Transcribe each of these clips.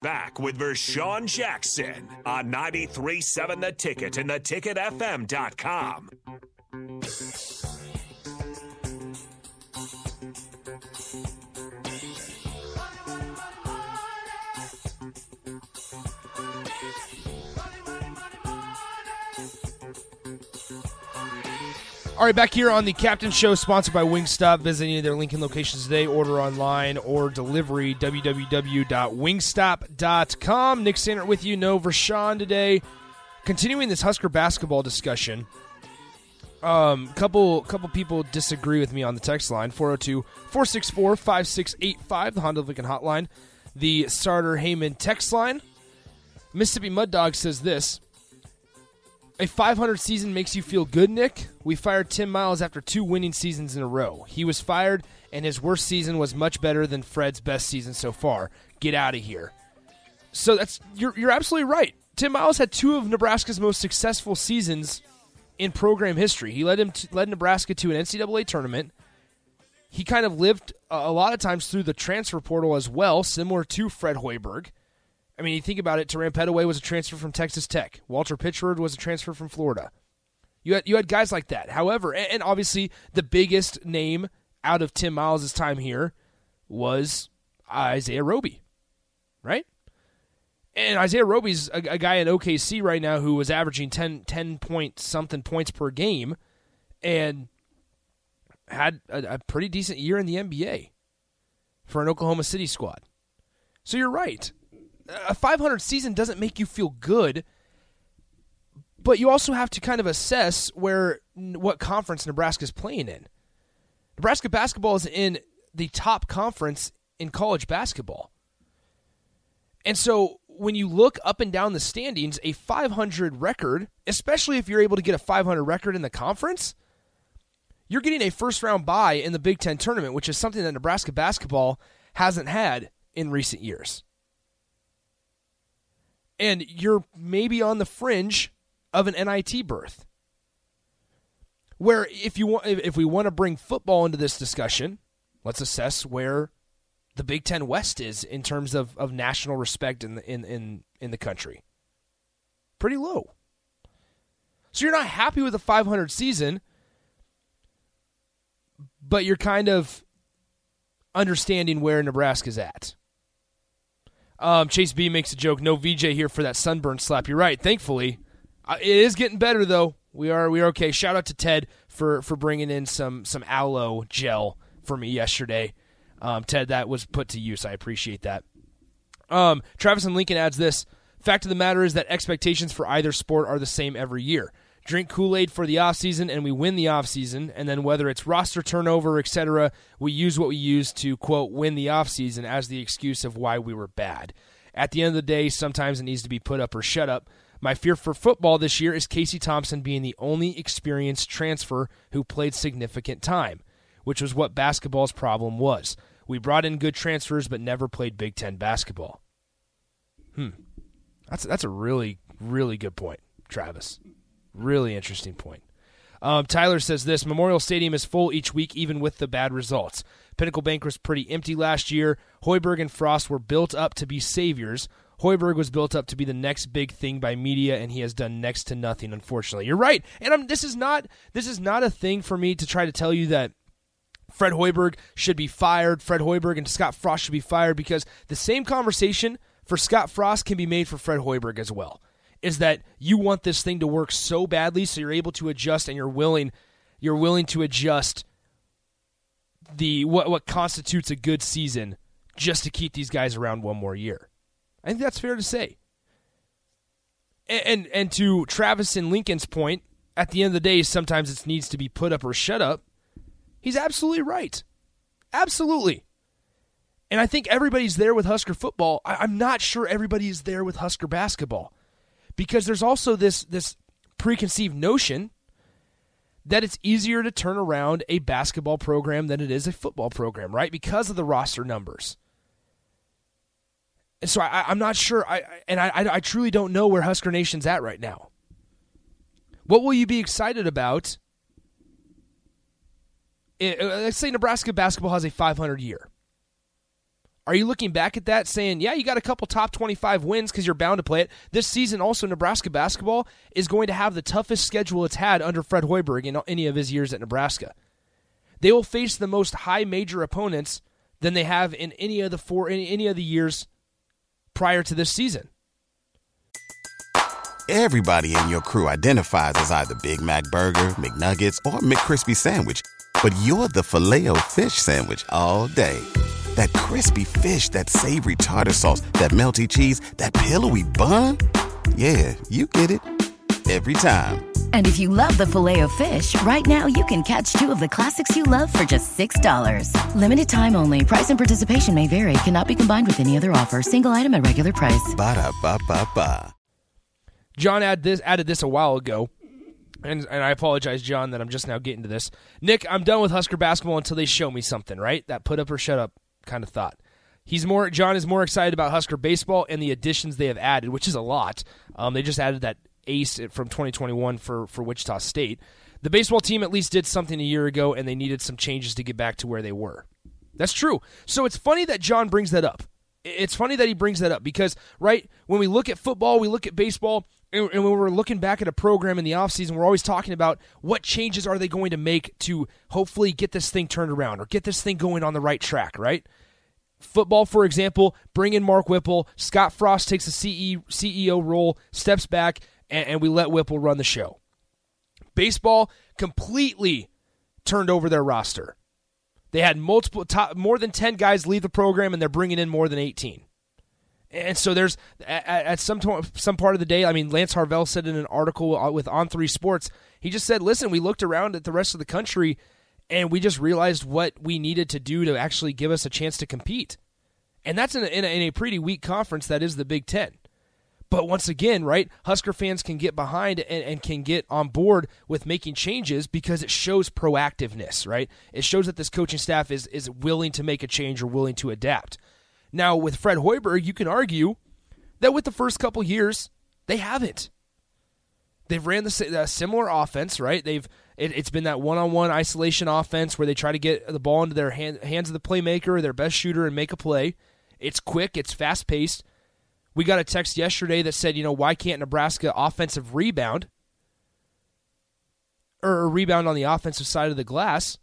Back with Vershawn Jackson on 93.7 The Ticket and theticketfm.com. All right, back here on the Captain Show, sponsored by Wingstop. Visit any of their Lincoln locations today. Order online or delivery. www.wingstop.com. Nick Sandert with you. No Vershawn today. Continuing this Husker basketball discussion. Um, couple couple people disagree with me on the text line 402-464-5685, the Honda Lincoln hotline. The starter Heyman text line. Mississippi Mud Dog says this. A 500 season makes you feel good, Nick? We fired Tim Miles after two winning seasons in a row. He was fired, and his worst season was much better than Fred's best season so far. Get out of here. So that's you're you're absolutely right. Tim Miles had two of Nebraska's most successful seasons in program history. He led him to, led Nebraska to an NCAA tournament. He kind of lived a, lot of times through the transfer portal as well, similar to Fred Hoiberg. I mean, you think about it. Terran Petteway was a transfer from Texas Tech. Walter Pitchford was a transfer from Florida. You had you had guys like that. However, and, and obviously the biggest name out of Tim Miles' time here was Isaiah Roby, right? And Isaiah Roby's a, a guy in OKC right now who was averaging 10, 10 point something points per game, and had a, a pretty decent year in the NBA for an Oklahoma City squad. So you're right a 500 season doesn't make you feel good but you also have to kind of assess where what conference Nebraska's playing in. Nebraska basketball is in the top conference in college basketball. And so when you look up and down the standings, a 500 record, especially if you're able to get a 500 record in the conference, you're getting a first round bye in the Big 10 tournament, which is something that Nebraska basketball hasn't had in recent years and you're maybe on the fringe of an NIT berth. Where if you want if we want to bring football into this discussion, let's assess where the Big Ten West is in terms of, of national respect in the, in, in in the country. Pretty low. So you're not happy with a 500 season, but you're kind of understanding where Nebraska's at. Um, Chase B makes a joke. No VJ here for that sunburn slap. You're right. Thankfully, uh, it is getting better though. We are we are okay. Shout out to Ted for for bringing in some some aloe gel for me yesterday. Um, Ted, that was put to use. I appreciate that. Um, Travis and Lincoln adds this. Fact of the matter is that expectations for either sport are the same every year drink Kool-Aid for the offseason and we win the offseason and then whether it's roster turnover, etc., we use what we use to quote win the offseason as the excuse of why we were bad. At the end of the day, sometimes it needs to be put up or shut up. My fear for football this year is Casey Thompson being the only experienced transfer who played significant time, which was what basketball's problem was. We brought in good transfers but never played Big 10 basketball. Hmm. That's that's a really really good point, Travis. Really interesting point. Um, Tyler says this Memorial Stadium is full each week, even with the bad results. Pinnacle Bank was pretty empty last year. Hoiberg and Frost were built up to be saviors. Hoiberg was built up to be the next big thing by media, and he has done next to nothing. Unfortunately, you're right. And I'm, this is not this is not a thing for me to try to tell you that Fred Hoiberg should be fired. Fred Hoiberg and Scott Frost should be fired because the same conversation for Scott Frost can be made for Fred Hoiberg as well is that you want this thing to work so badly so you're able to adjust and you're willing you're willing to adjust the what what constitutes a good season just to keep these guys around one more year. I think that's fair to say. And and, and to Travis and Lincoln's point, at the end of the day, sometimes it needs to be put up or shut up. He's absolutely right. Absolutely. And I think everybody's there with Husker football. I, am not sure everybody is there with Husker basketball because there's also this this preconceived notion that it's easier to turn around a basketball program than it is a football program, right? Because of the roster numbers. And so I, am not sure, I, and I, I truly don't know where Husker Nation's at right now. What will you be excited about? It, uh, let's say Nebraska basketball has a 500 year. Are you looking back at that saying, yeah, you got a couple top 25 wins because you're bound to play it? This season, also, Nebraska basketball is going to have the toughest schedule it's had under Fred Hoiberg in any of his years at Nebraska. They will face the most high major opponents than they have in any of the four in any of the years prior to this season. Everybody in your crew identifies as either Big Mac Burger, McNuggets, or McCrispy Sandwich, but you're the filet fish Sandwich all day. That crispy fish, that savory tartar sauce, that melty cheese, that pillowy bun. Yeah, you get it every time. And if you love the filet of fish, right now you can catch two of the classics you love for just $6. Limited time only. Price and participation may vary. Cannot be combined with any other offer. Single item at regular price. Ba da ba ba ba. John added this, added this a while ago. And, and I apologize, John, that I'm just now getting to this. Nick, I'm done with Husker basketball until they show me something, right? That put up or shut up kind of thought. He's more John is more excited about Husker baseball and the additions they have added, which is a lot. Um, they just added that ace from 2021 for for Wichita State. The baseball team at least did something a year ago, and they needed some changes to get back to where they were. That's true. So it's funny that John brings that up. It's funny that he brings that up because, right, when we look at football, we look at baseball, and when we're looking back at a program in the offseason, we're always talking about what changes are they going to make to hopefully get this thing turned around or get this thing going on the right track, right? Football, for example, bring in Mark Whipple. Scott Frost takes a CEO role, steps back, and we let Whipple run the show. Baseball completely turned over their roster. They had multiple top, more than 10 guys leave the program and they're bringing in more than 18. And so there's at, at some some part of the day, I mean Lance Harvell said in an article uh, with On 3 Sports, he just said, "Listen, we looked around at the rest of the country and we just realized what we needed to do to actually give us a chance to compete." And that's in a, in a, in a pretty weak conference that is the Big 10. But once again, right, Husker fans can get behind and, and, can get on board with making changes because it shows proactiveness, right? It shows that this coaching staff is is willing to make a change or willing to adapt. Now, with Fred Hoiberg, you can argue that with the first couple years, they haven't. They've ran the similar offense, right? They've it, has been that one-on-one isolation offense where they try to get the ball into their hand, hands of the playmaker, their best shooter, and make a play. It's quick, it's fast-paced we got a text yesterday that said, you know, why can't Nebraska offensive rebound or rebound on the offensive side of the glass?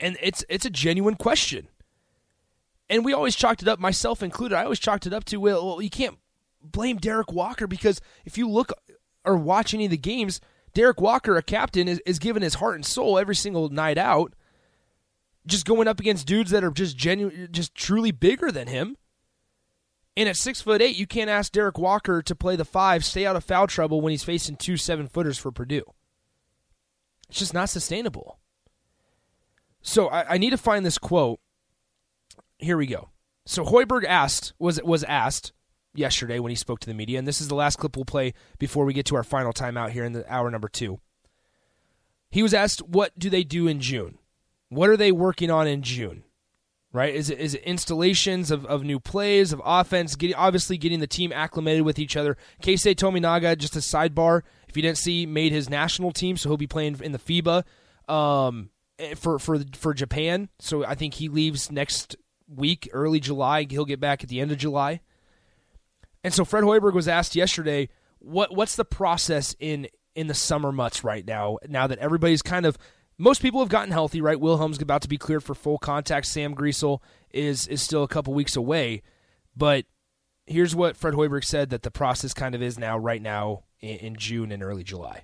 And it's it's a genuine question. And we always chalked it up, myself included. I always chalked it up to well, you can't blame Derek Walker because if you look or watch any of the games, Derek Walker, a captain, is, is given his heart and soul every single night out, just going up against dudes that are just genuine, just truly bigger than him. And at six foot eight, you can't ask Derek Walker to play the five, stay out of foul trouble when he's facing two seven footers for Purdue. It's just not sustainable. So I, I need to find this quote. Here we go. So Hoiberg asked was was asked yesterday when he spoke to the media, and this is the last clip we'll play before we get to our final timeout here in the hour number two. He was asked, "What do they do in June? What are they working on in June?" Right? Is it, is it installations of, of new plays, of offense, getting, obviously getting the team acclimated with each other. Keisei Tominaga, just a sidebar, if you didn't see, made his national team, so he'll be playing in the FIBA um, eh, for, for, for Japan. So I think he leaves next week, early July. He'll get back at the end of July. And so Fred Hoiberg was asked yesterday, what what's the process in in the summer mutts right now? Now that everybody's kind of most people have gotten healthy, right? Wilhelm's about to be cleared for full contact. Sam Griesel is is still a couple weeks away, but here's what Fred Hoiberg said that the process kind of is now, right now, in, in June and early July.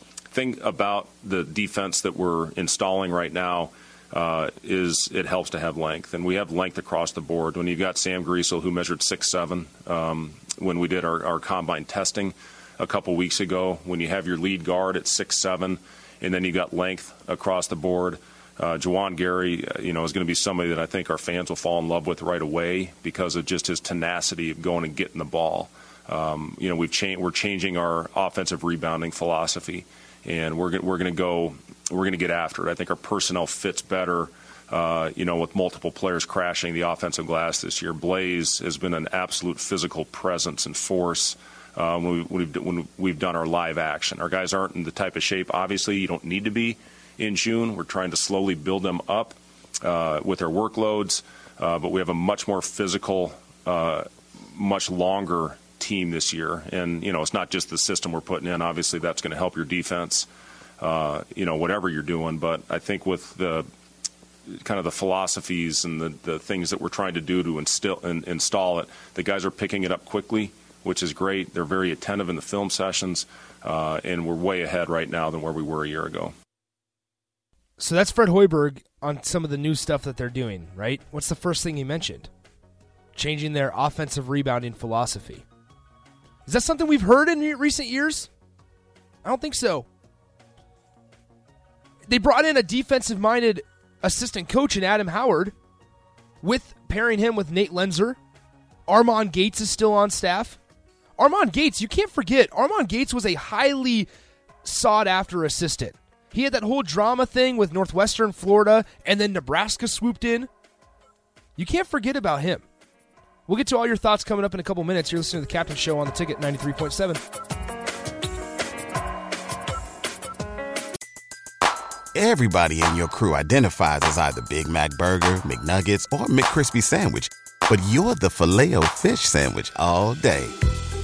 Thing about the defense that we're installing right now uh, is it helps to have length, and we have length across the board. When you've got Sam Griesel, who measured six seven, um, when we did our, our combine testing a couple weeks ago, when you have your lead guard at six seven and then you got length across the board. Uh, Juwan Gary, uh, you know, is going to be somebody that I think our fans will fall in love with right away because of just his tenacity of going and getting the ball. Um, you know, we've changed. We're changing our offensive rebounding philosophy, and we're we're going to go. We're going to get after it. I think our personnel fits better. Uh, you know, with multiple players crashing the offensive glass this year, Blaise has been an absolute physical presence and force um, when, we, have when we've done our live action. Our guys aren't in the type of shape, obviously, you don't need to be in June. We're trying to slowly build them up uh, with their workloads. uh, but we have a much more physical, uh, much longer team this year. And, you know, it's not just the system we're putting in. Obviously, that's going to help your defense, uh, you know, whatever you're doing. But I think with the kind of the philosophies and the, the things that we're trying to do to instill, in, install it, the guys are picking it up quickly, which is great. They're very attentive in the film sessions, uh, and we're way ahead right now than where we were a year ago. So that's Fred Hoiberg on some of the new stuff that they're doing, right? What's the first thing he mentioned? Changing their offensive rebounding philosophy. Is that something we've heard in recent years? I don't think so. They brought in a defensive minded assistant coach in Adam Howard with pairing him with Nate Loenser. Armon Gates is still on staff. Armon Gates, you can't forget, Armon Gates was a highly sought after assistant. He had that whole drama thing with Northwestern Florida, and then Nebraska swooped in. You can't forget about him. We'll get to all your thoughts coming up in a couple minutes. You're listening to the Captain Show on the Ticket 93.7. Everybody in your crew identifies as either Big Mac Burger, McNuggets, or McCrispy Sandwich, but you're the filet fish Sandwich all day.